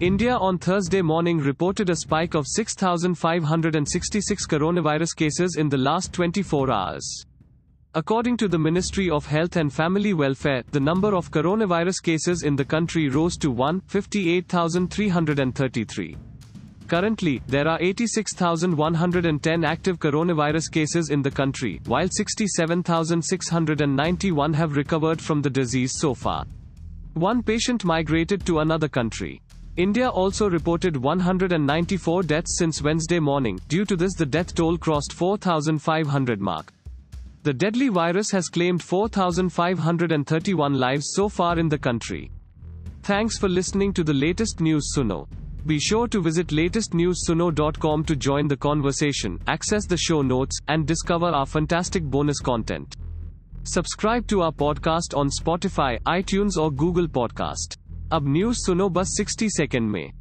India on Thursday morning reported a spike of 6,566 coronavirus cases in the last 24 hours. According to the Ministry of Health and Family Welfare, the number of coronavirus cases in the country rose to 158,333. Currently, there are 86,110 active coronavirus cases in the country, while 67,691 have recovered from the disease so far. One patient migrated to another country. India also reported 194 deaths since Wednesday morning. Due to this, the death toll crossed 4,500 mark. The deadly virus has claimed 4,531 lives so far in the country. Thanks for listening to the latest news Suno. Be sure to visit latestnewssuno.com to join the conversation, access the show notes, and discover our fantastic bonus content. Subscribe to our podcast on Spotify, iTunes or Google Podcast. अब news सुनो बस 60 second में।